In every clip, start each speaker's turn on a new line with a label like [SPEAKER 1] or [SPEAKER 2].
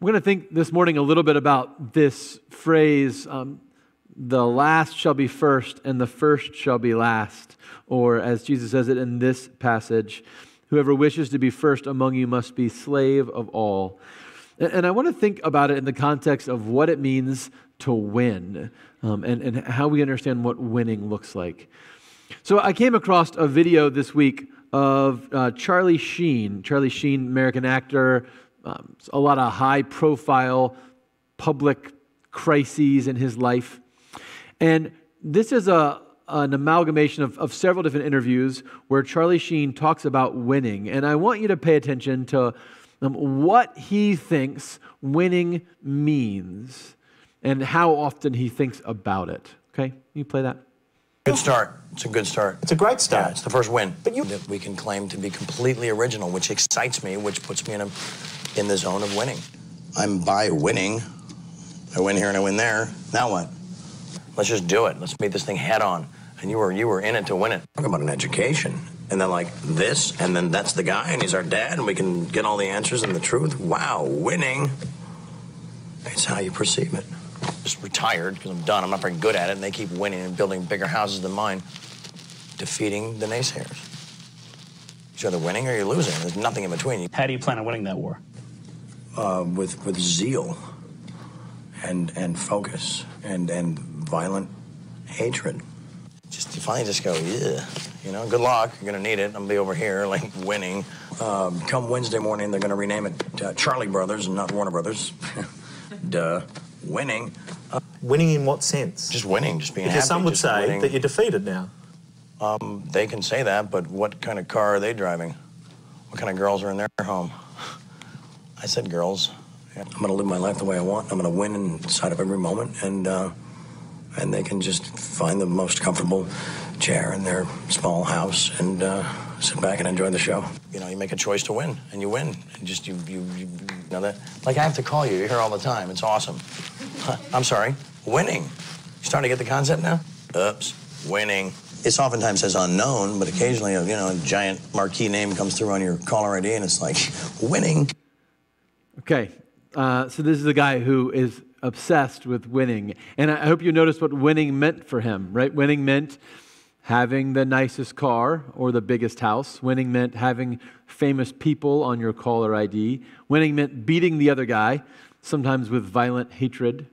[SPEAKER 1] We're going to think this morning a little bit about this phrase um, the last shall be first, and the first shall be last. Or, as Jesus says it in this passage, whoever wishes to be first among you must be slave of all. And I want to think about it in the context of what it means to win um, and, and how we understand what winning looks like. So, I came across a video this week of uh, Charlie Sheen. Charlie Sheen, American actor, um, a lot of high profile public crises in his life. And this is a, an amalgamation of, of several different interviews where Charlie Sheen talks about winning. And I want you to pay attention to um, what he thinks winning means and how often he thinks about it. Okay? Can you play that?
[SPEAKER 2] Good start. It's a good start.
[SPEAKER 3] It's a great start.
[SPEAKER 2] Yeah, it's the first win. But you that we can claim to be completely original, which excites me, which puts me in a in the zone of winning. I'm by winning. I win here and I win there. Now what? Let's just do it. Let's meet this thing head on. And you were you were in it to win it. Talk about an education. And then like this, and then that's the guy, and he's our dad, and we can get all the answers and the truth. Wow, winning. It's how you perceive it. Just retired because I'm done. I'm not very good at it, and they keep winning and building bigger houses than mine, defeating the naysayers. You're either winning or you're losing. There's nothing in between.
[SPEAKER 3] How do you plan on winning that war?
[SPEAKER 2] Uh, with with zeal and and focus and and violent hatred. Just you finally just go, yeah, you know, good luck. You're gonna need it. I'm gonna be over here like winning. Um, come Wednesday morning, they're gonna rename it uh, Charlie Brothers and not Warner Brothers. Duh, winning.
[SPEAKER 3] Uh, winning in what sense?
[SPEAKER 2] Just winning, just being
[SPEAKER 3] because
[SPEAKER 2] happy.
[SPEAKER 3] some would say
[SPEAKER 2] winning.
[SPEAKER 3] that you're defeated now.
[SPEAKER 2] Um, they can say that, but what kind of car are they driving? What kind of girls are in their home? I said girls. I'm going to live my life the way I want. I'm going to win inside of every moment, and uh, and they can just find the most comfortable chair in their small house and uh, sit back and enjoy the show. You know, you make a choice to win, and you win. And just you, you, you, you know that. Like I have to call you. You're here all the time. It's awesome. I'm sorry. Winning. You starting to get the concept now? Oops. Winning. It's oftentimes says unknown, but occasionally, a, you know, a giant marquee name comes through on your caller ID, and it's like winning.
[SPEAKER 1] Okay, uh, so this is a guy who is obsessed with winning. And I hope you noticed what winning meant for him, right? Winning meant having the nicest car or the biggest house. Winning meant having famous people on your caller ID. Winning meant beating the other guy, sometimes with violent hatred.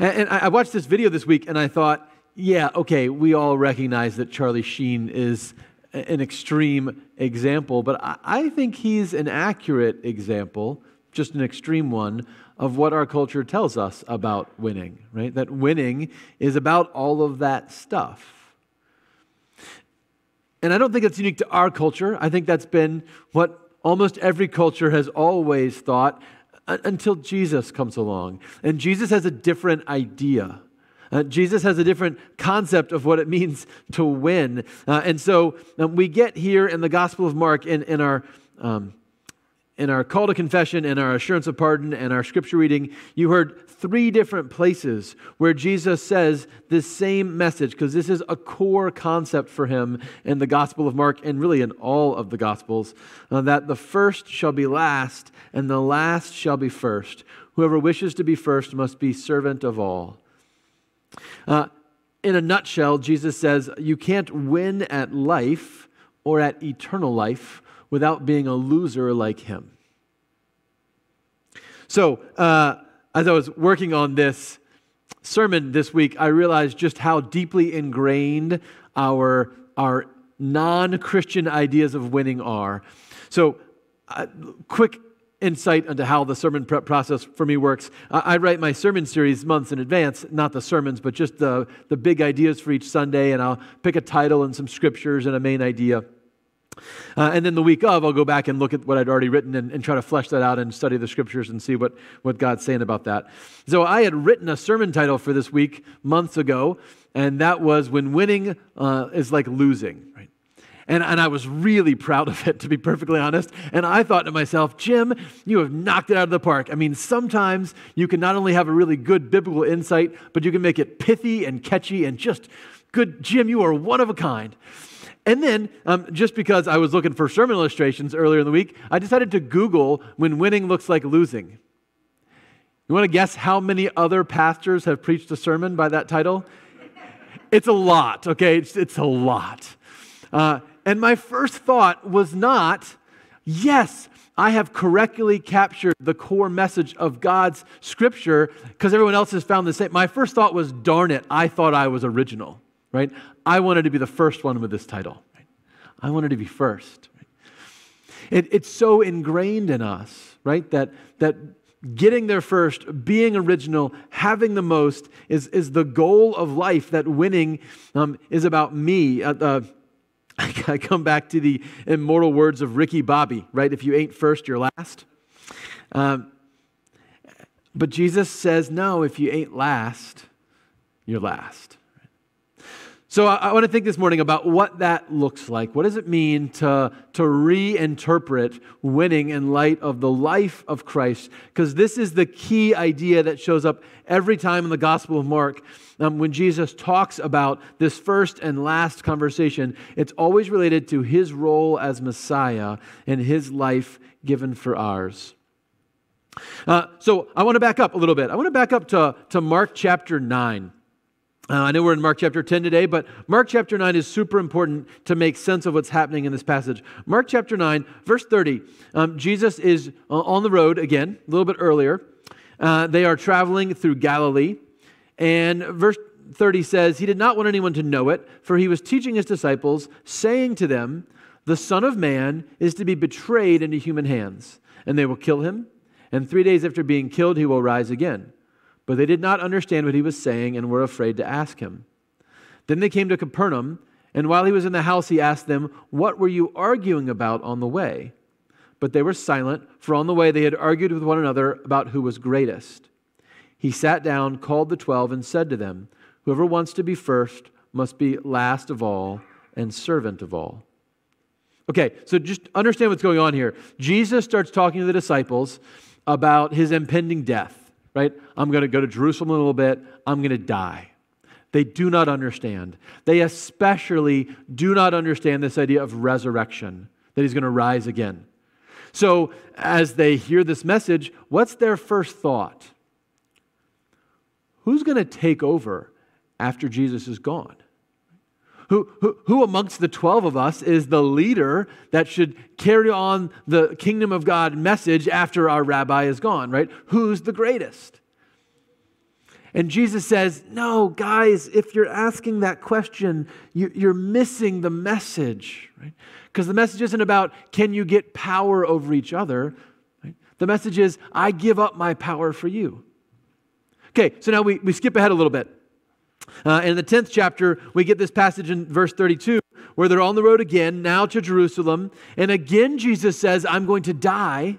[SPEAKER 1] And, and I watched this video this week and I thought, yeah, okay, we all recognize that Charlie Sheen is an extreme example, but I think he's an accurate example, just an extreme one, of what our culture tells us about winning, right? That winning is about all of that stuff. And I don't think it's unique to our culture. I think that's been what almost every culture has always thought uh, until Jesus comes along. And Jesus has a different idea. Uh, Jesus has a different concept of what it means to win. Uh, and so um, we get here in the Gospel of Mark in, in our. Um, in our call to confession and our assurance of pardon and our scripture reading, you heard three different places where Jesus says this same message, because this is a core concept for him in the Gospel of Mark and really in all of the Gospels uh, that the first shall be last and the last shall be first. Whoever wishes to be first must be servant of all. Uh, in a nutshell, Jesus says you can't win at life or at eternal life without being a loser like him. So, uh, as I was working on this sermon this week, I realized just how deeply ingrained our, our non Christian ideas of winning are. So, uh, quick insight into how the sermon prep process for me works. I, write my sermon series months in advance, not the sermons, but just the, the big ideas for each Sunday, and I'll pick a title and some scriptures and a main idea. Uh, and then the week of, I'll go back and look at what I'd already written and, and, try to flesh that out and study the scriptures and see what, what God's saying about that. So I had written a sermon title for this week months ago, and that was When Winning uh, is Like Losing. Right? And, and I was really proud of it, to be perfectly honest. And I thought to myself, Jim, you have knocked it out of the park. I mean, sometimes you can not only have a really good biblical insight, but you can make it pithy and catchy and just good. Jim, you are one of a kind. And then, um, just because I was looking for sermon illustrations earlier in the week, I decided to Google when winning looks like losing. You want to guess how many other pastors have preached a sermon by that title? It's a lot, okay? It's, it's a lot. Uh, and my first thought was not, yes, I have correctly captured the core message of God's scripture because everyone else has found the same. My first thought was, darn it, I thought I was original, right? I wanted to be the first one with this title. Right? I wanted to be first. Right? It, it's so ingrained in us, right? That, that getting there first, being original, having the most is, is the goal of life, that winning um, is about me. Uh, uh, I come back to the immortal words of Ricky Bobby, right? If you ain't first, you're last. Um, but Jesus says, no, if you ain't last, you're last. So I, I want to think this morning about what that looks like. What does it mean to, to reinterpret winning in light of the life of Christ? Because this is the key idea that shows up every time in the Gospel of Mark. Um, when Jesus talks about this first and last conversation, it's always related to his role as Messiah and his life given for ours. Uh, so I want to back up a little bit. I want to back up to, to Mark chapter 9. Uh, I know we're in Mark chapter 10 today, but Mark chapter 9 is super important to make sense of what's happening in this passage. Mark chapter 9, verse 30, um, Jesus is uh, on the road again, a little bit earlier. Uh, they are traveling through Galilee, and verse 30 says, He did not want anyone to know it, for he was teaching his disciples, saying to them, The Son of Man is to be betrayed into human hands, and they will kill him, and three days after being killed, he will rise again. But they did not understand what he was saying and were afraid to ask him. Then they came to Capernaum, and while he was in the house, he asked them, What were you arguing about on the way? But they were silent, for on the way they had argued with one another about who was greatest. He sat down, called the twelve, and said to them, Whoever wants to be first must be last of all and servant of all. Okay, so just understand what's going on here. Jesus starts talking to the disciples about his impending death right? I'm going to go to Jerusalem a little bit. I'm going to die. They do not understand. They especially do not understand this idea of resurrection, that he's going to rise again. So, as they hear this message, what's their first thought? Who's going to take over after Jesus is gone? Who, who, amongst the 12 of us is the leader that should carry on the kingdom of God message after our rabbi is gone, right? Who's the greatest? And Jesus says, No, guys, if you're asking that question, you're missing the message, right? Because the message isn't about can you get power over each other. Right? The message is, I give up my power for you. Okay, so now we, we skip ahead a little bit. Uh, in the 10th chapter, we get this passage in verse 32 where they're on the road again, now to Jerusalem. And again, Jesus says, I'm going to die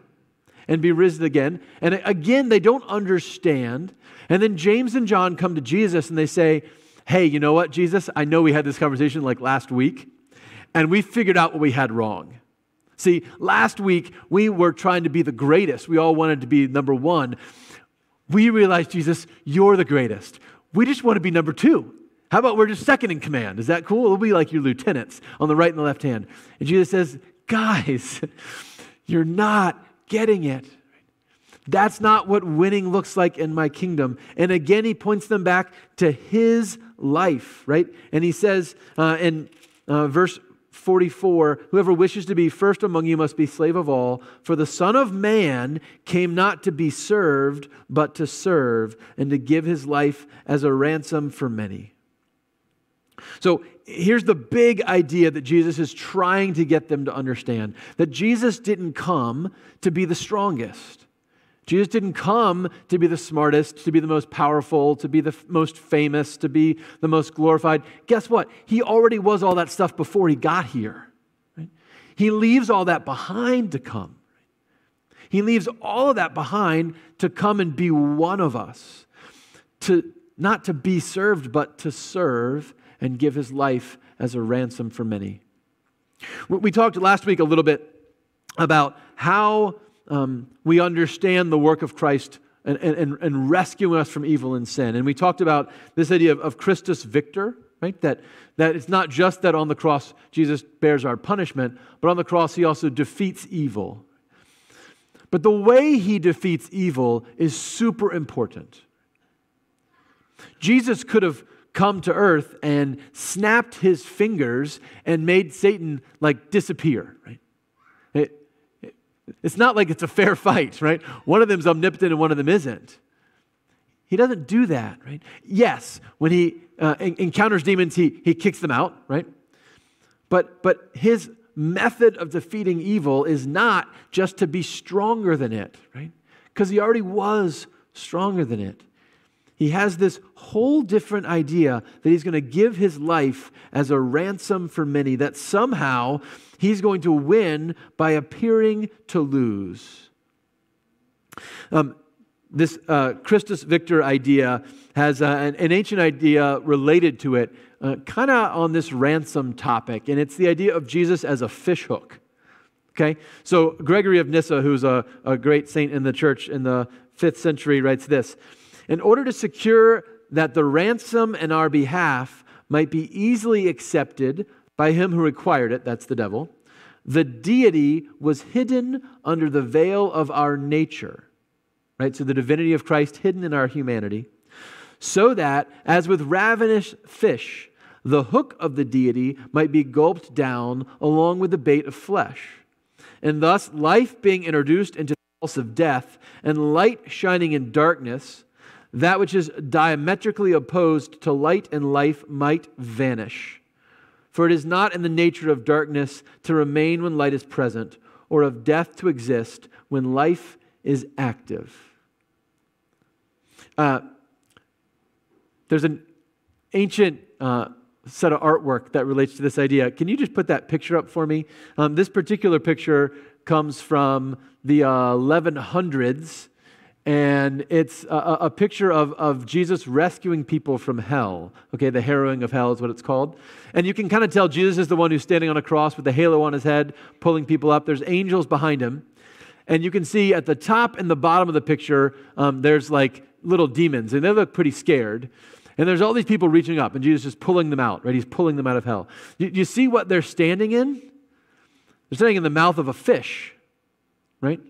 [SPEAKER 1] and be risen again. And again, they don't understand. And then James and John come to Jesus and they say, Hey, you know what, Jesus? I know we had this conversation like last week, and we figured out what we had wrong. See, last week we were trying to be the greatest. We all wanted to be number one. We realized, Jesus, you're the greatest. We just want to be number two. How about we're just second in command? Is that cool? We'll be like your lieutenants on the right and the left hand. And Jesus says, Guys, you're not getting it. That's not what winning looks like in my kingdom. And again, he points them back to his life, right? And he says uh, in uh, verse 44 Whoever wishes to be first among you must be slave of all. For the Son of Man came not to be served, but to serve, and to give his life as a ransom for many. So here's the big idea that Jesus is trying to get them to understand that Jesus didn't come to be the strongest. Jesus didn't come to be the smartest, to be the most powerful, to be the f- most famous, to be the most glorified. Guess what? He already was all that stuff before he got here. Right? He leaves all that behind to come. He leaves all of that behind to come and be one of us, to not to be served, but to serve and give his life as a ransom for many. We talked last week a little bit about how um, we understand the work of Christ and, and, and rescuing us from evil and sin. And we talked about this idea of, of Christus Victor, right? That, that it's not just that on the cross Jesus bears our punishment, but on the cross he also defeats evil. But the way he defeats evil is super important. Jesus could have come to earth and snapped his fingers and made Satan like disappear, right? It, it, it's not like it's a fair fight, right? One of them's omnipotent and one of them isn't. He doesn't do that, right? Yes, when he uh, encounters demons, he, he kicks them out, right? But, but his method of defeating evil is not just to be stronger than it, right? Because he already was stronger than it. He has this whole different idea that he's going to give his life as a ransom for many, that somehow he's going to win by appearing to lose. Um, this uh, Christus Victor idea has uh, an, an, ancient idea related to it, uh, kind of on this ransom topic, and it's the idea of Jesus as a fishhook. Okay? So, Gregory of Nyssa, who's a, a great saint in the church in the fifth century, writes this In order to secure that the ransom in our behalf might be easily accepted by him who required it, that's the devil, the deity was hidden under the veil of our nature right? So the divinity of Christ hidden in our humanity, so that, as with ravenous fish, the hook of the deity might be gulped down along with the bait of flesh. And thus, life being introduced into the house of death, and light shining in darkness, that which is diametrically opposed to light and life might vanish. For it is not in the nature of darkness to remain when light is present, or of death to exist when life is active. Uh, there's an ancient uh, set of artwork that relates to this idea. Can you just put that picture up for me? Um, this particular picture comes from the uh, 1100s, and it's a, a, picture of, of Jesus rescuing people from hell. Okay, the harrowing of hell is what it's called. And you can kind of tell Jesus is the one who's standing on a cross with the halo on his head, pulling people up. There's angels behind him. And you can see at the top and the bottom of the picture, um, there's like little demons, and they look pretty scared. And there's all these people reaching up, and Jesus is pulling them out, right? He's pulling them out of hell. You, you see what they're standing in? They're standing in the mouth of a fish, right?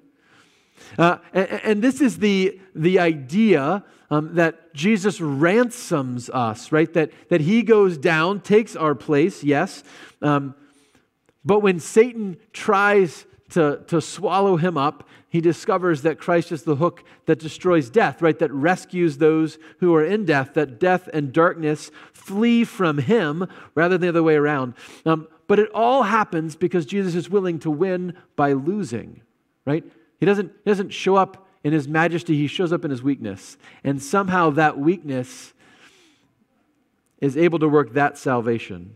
[SPEAKER 1] Uh, and, and, this is the, the idea um, that Jesus ransoms us, right? That, that he goes down, takes our place, yes. Um, but when Satan tries to, to swallow him up, he discovers that Christ is the hook that destroys death, right? That rescues those who are in death, that death and darkness flee from him rather than the other way around. Um, but it all happens because Jesus is willing to win by losing, right? He doesn't, he doesn't show up in his majesty, he shows up in his weakness. And somehow that weakness is able to work that salvation.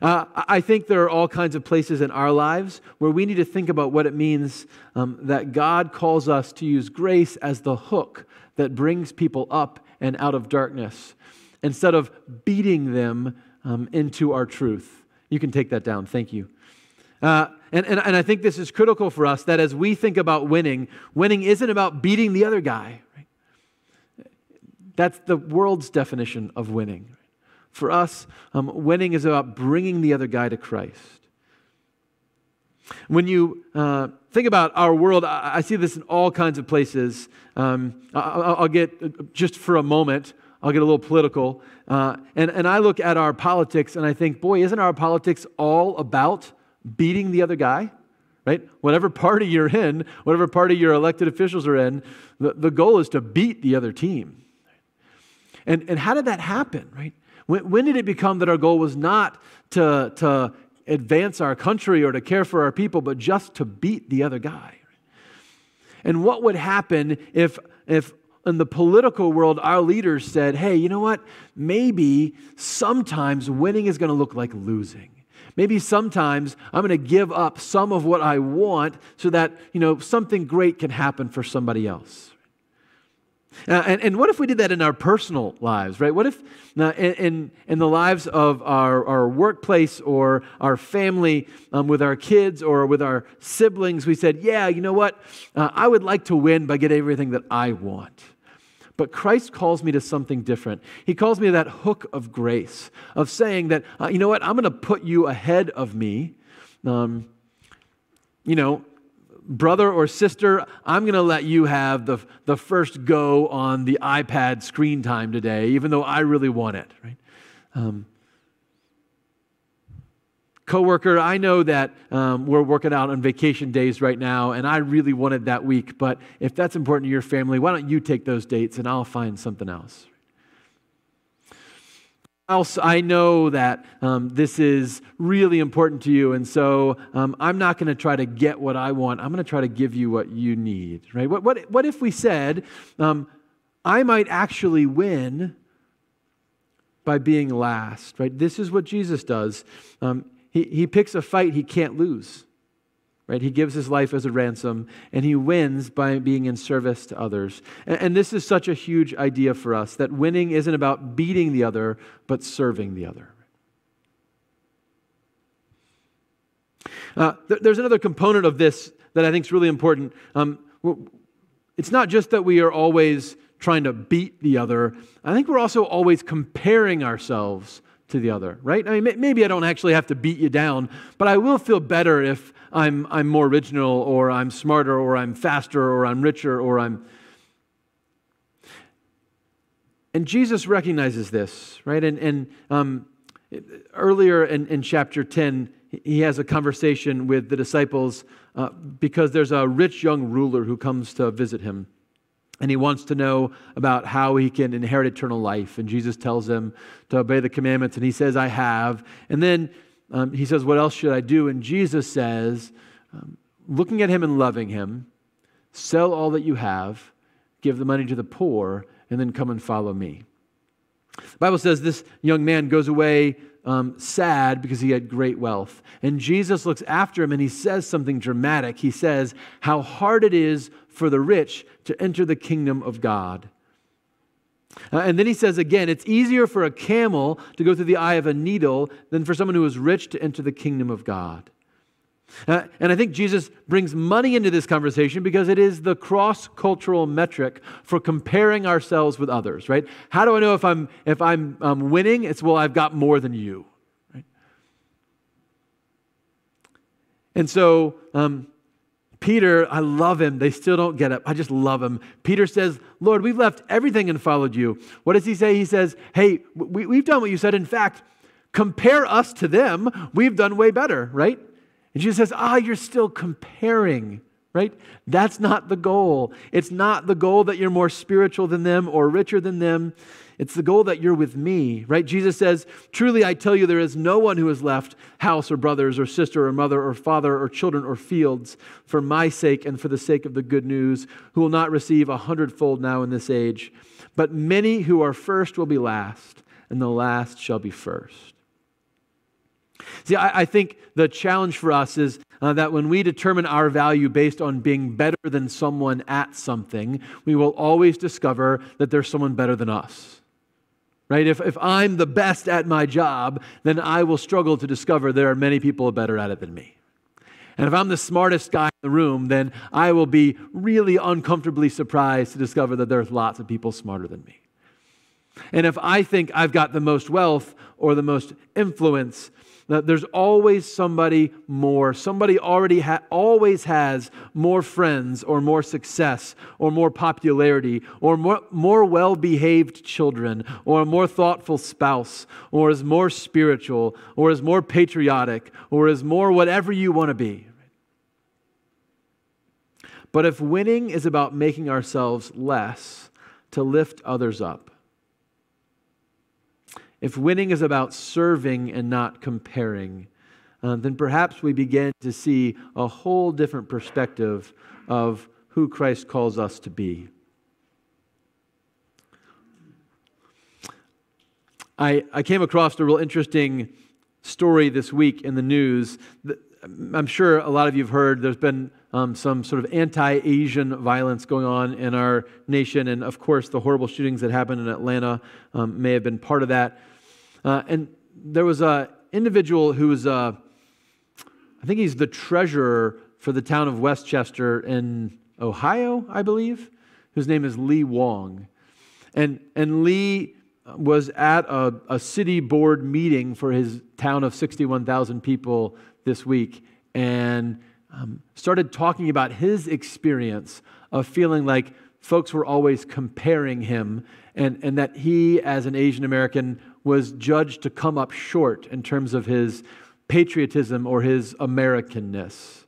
[SPEAKER 1] Uh, I think there are all kinds of places in our lives where we need to think about what it means um, that God calls us to use grace as the hook that brings people up and out of darkness instead of beating them um, into our truth. You can take that down. Thank you. Uh, and, and, and I think this is critical for us that as we think about winning, winning isn't about beating the other guy. That's the world's definition of winning. For us, um, winning is about bringing the other guy to Christ. When you uh, think about our world, I, I, see this in all kinds of places. Um, I, will get, just for a moment, I'll get a little political. Uh, and, and I look at our politics and I think, boy, isn't our politics all about beating the other guy? Right? Whatever party you're in, whatever party your elected officials are in, the, the goal is to beat the other team. And, and how did that happen, right? When, when did it become that our goal was not to, to advance our country or to care for our people, but just to beat the other guy? And what would happen if, if in the political world our leaders said, hey, you know what? Maybe sometimes winning is going to look like losing. Maybe sometimes I'm going to give up some of what I want so that, you know, something great can happen for somebody else. Uh, and, and what if we did that in our personal lives, right? What if uh, in, in the lives of our, our workplace or our family, um, with our kids or with our siblings, we said, yeah, you know what? Uh, I would like to win by getting everything that I want. But Christ calls me to something different. He calls me to that hook of grace, of saying that, uh, you know what? I'm going to put you ahead of me. Um, you know, brother or sister, I'm going to let you have the, the first go on the iPad screen time today, even though I really want it, right? Um, coworker, I know that um, we're working out on vacation days right now, and I really wanted that week. But if that's important to your family, why don't you take those dates, and I'll find something else. Else, I know that um, this is really important to you, and so um, I'm not going to try to get what I want. I'm going to try to give you what you need. Right? What, what, what if we said, um, I might actually win by being last? Right? This is what Jesus does. Um, he, he picks a fight he can't lose. Right? He gives his life as a ransom, and he wins by being in service to others. And, and this is such a huge idea for us that winning isn't about beating the other, but serving the other. Uh, th- there's another component of this that I think is really important. Um, it's not just that we are always trying to beat the other, I think we're also always comparing ourselves to the other, right? I mean, maybe I don't actually have to beat you down, but I will feel better if I'm, I'm more original or I'm smarter or I'm faster or I'm richer or I'm. And Jesus recognizes this, right? And, and um, earlier in, in chapter 10, he has a conversation with the disciples uh, because there's a rich young ruler who comes to visit him and he wants to know about how he can inherit eternal life. And Jesus tells him to obey the commandments, and he says, I have. And then um, he says, What else should I do? And Jesus says, um, looking at him and loving him, sell all that you have, give the money to the poor, and then come and follow me. The Bible says this young man goes away um, sad because he had great wealth. And Jesus looks after him and he says something dramatic. He says, How hard it is for the rich to enter the kingdom of God. Uh, and then he says again, it's easier for a camel to go through the eye of a needle than for someone who is rich to enter the kingdom of God. Uh, and I think Jesus brings money into this conversation because it is the cross cultural metric for comparing ourselves with others, right? How do I know if I'm, if I'm um, winning? It's, well, I've got more than you, right? And so, um, Peter, I love him. They still don't get it. I just love him. Peter says, Lord, we've left everything and followed you. What does he say? He says, Hey, we, we've done what you said. In fact, compare us to them. We've done way better, right? And Jesus says, Ah, you're still comparing, right? That's not the goal. It's not the goal that you're more spiritual than them or richer than them. It's the goal that you're with me, right? Jesus says, Truly I tell you, there is no one who has left house or brothers or sister or mother or father or children or fields for my sake and for the sake of the good news, who will not receive a hundredfold now in this age. But many who are first will be last, and the last shall be first. See, I, I think the challenge for us is uh, that when we determine our value based on being better than someone at something, we will always discover that there's someone better than us right? If, if I'm the best at my job, then I will struggle to discover there are many people better at it than me. And if I'm the smartest guy in the room, then I will be really uncomfortably surprised to discover that there's lots of people smarter than me. And if I think I've got the most wealth or the most influence, there's always somebody more. Somebody already ha- always has more friends or more success or more popularity or more, more well behaved children or a more thoughtful spouse or is more spiritual or is more patriotic or is more whatever you want to be. But if winning is about making ourselves less to lift others up, if winning is about serving and not comparing, uh, then perhaps we begin to see a whole different perspective of who Christ calls us to be. I, I came across a real interesting story this week in the news. I'm sure a lot of you have heard there's been um, some sort of anti Asian violence going on in our nation. And of course, the horrible shootings that happened in Atlanta um, may have been part of that. Uh, and there was an individual who was, uh, I think he's the treasurer for the town of West Chester in Ohio, I believe, whose name is Lee Wong. And, and Lee was at a, a city board meeting for his town of 61,000 people this week. And um, started talking about his experience of feeling like folks were always comparing him and, and that he, as an Asian American, was judged to come up short in terms of his patriotism or his Americanness.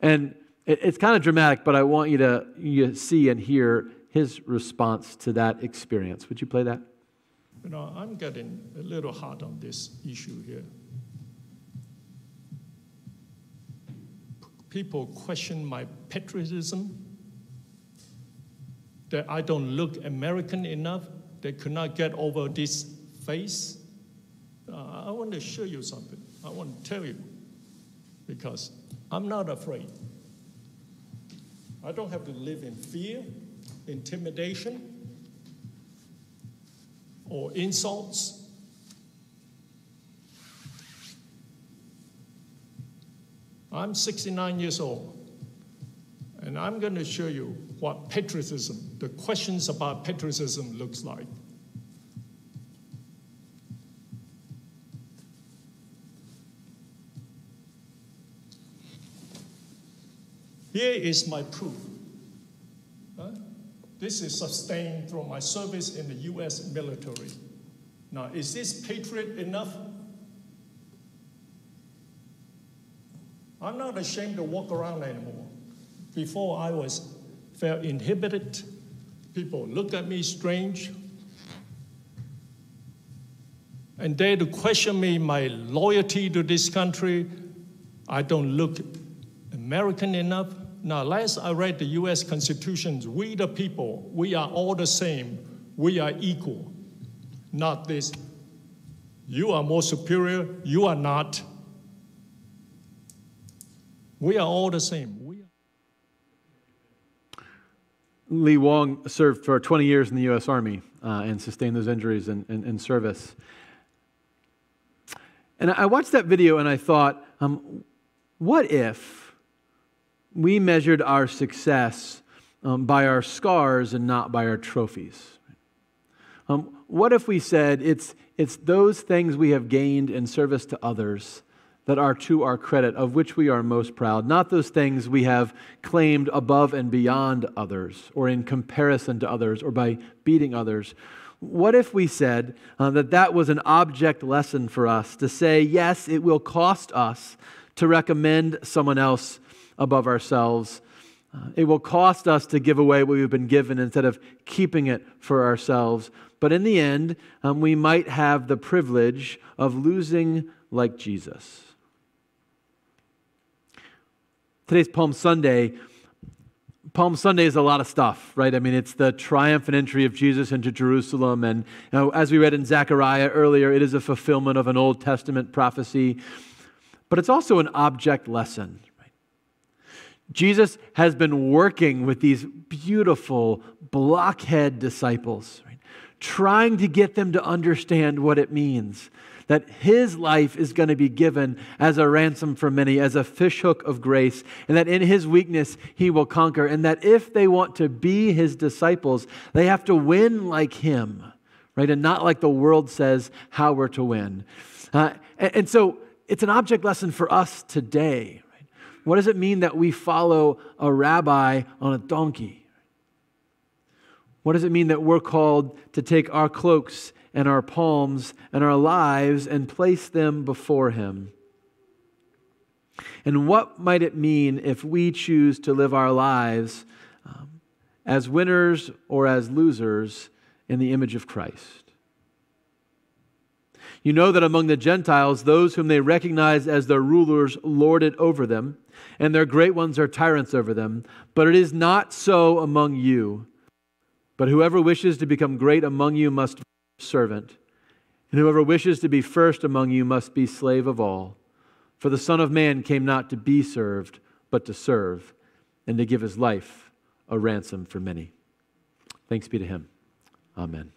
[SPEAKER 1] And it, it's kind of dramatic, but I want you to you see and hear his response to that experience. Would you play that?
[SPEAKER 4] You know, I'm getting a little hard on this issue here. People question my patriotism, that I don't look American enough, they could not get over this face. Uh, I want to show you something. I want to tell you because I'm not afraid. I don't have to live in fear, intimidation, or insults. I'm 69 years old, and I'm going to show you what patriotism, the questions about patriotism looks like. Here is my proof. This is sustained through my service in the US military. Now, is this patriot enough? I'm not ashamed to walk around anymore. Before I was felt inhibited, people look at me strange, and dare to question me my loyalty to this country. I don't look American enough. Now, last I read the US Constitution, we the people, we are all the same, we are equal. Not this, you are more superior, you are not. We are all the same.
[SPEAKER 1] Lee Wong served for 20 years in the U.S. Army uh, and sustained those injuries in, in, in, service. And I watched that video and I thought, um, what if we measured our success um, by our scars and not by our trophies. Um, what if we said it's, it's those things we have gained in service to others that are to our credit, of which we are most proud, not those things we have claimed above and beyond others, or in comparison to others, or by beating others? What if we said uh, that that was an object lesson for us to say, yes, it will cost us to recommend someone else above ourselves. Uh, it will cost us to give away what we've been given instead of keeping it for ourselves. But in the end, um, we might have the privilege of losing like Jesus. Today's Palm Sunday. Palm Sunday is a lot of stuff, right? I mean, it's the triumphant entry of Jesus into Jerusalem. And you know, as we read in Zechariah earlier, it is a fulfillment of an Old Testament prophecy. But it's also an object lesson, Jesus has been working with these beautiful blockhead disciples, right? trying to get them to understand what it means that his life is going to be given as a ransom for many, as a fishhook of grace, and that in his weakness he will conquer, and that if they want to be his disciples, they have to win like him, right? And not like the world says how we're to win. Uh, and, and so it's an object lesson for us today, what does it mean that we follow a rabbi on a donkey? What does it mean that we're called to take our cloaks and our palms and our lives and place them before him? And what might it mean if we choose to live our lives um, as winners or as losers in the image of Christ? You know that among the Gentiles, those whom they recognize as their rulers lord it over them, and their great ones are tyrants over them. But it is not so among you. But whoever wishes to become great among you must be servant, and whoever wishes to be first among you must be slave of all. For the Son of Man came not to be served, but to serve, and to give his life a ransom for many. Thanks be to him. Amen.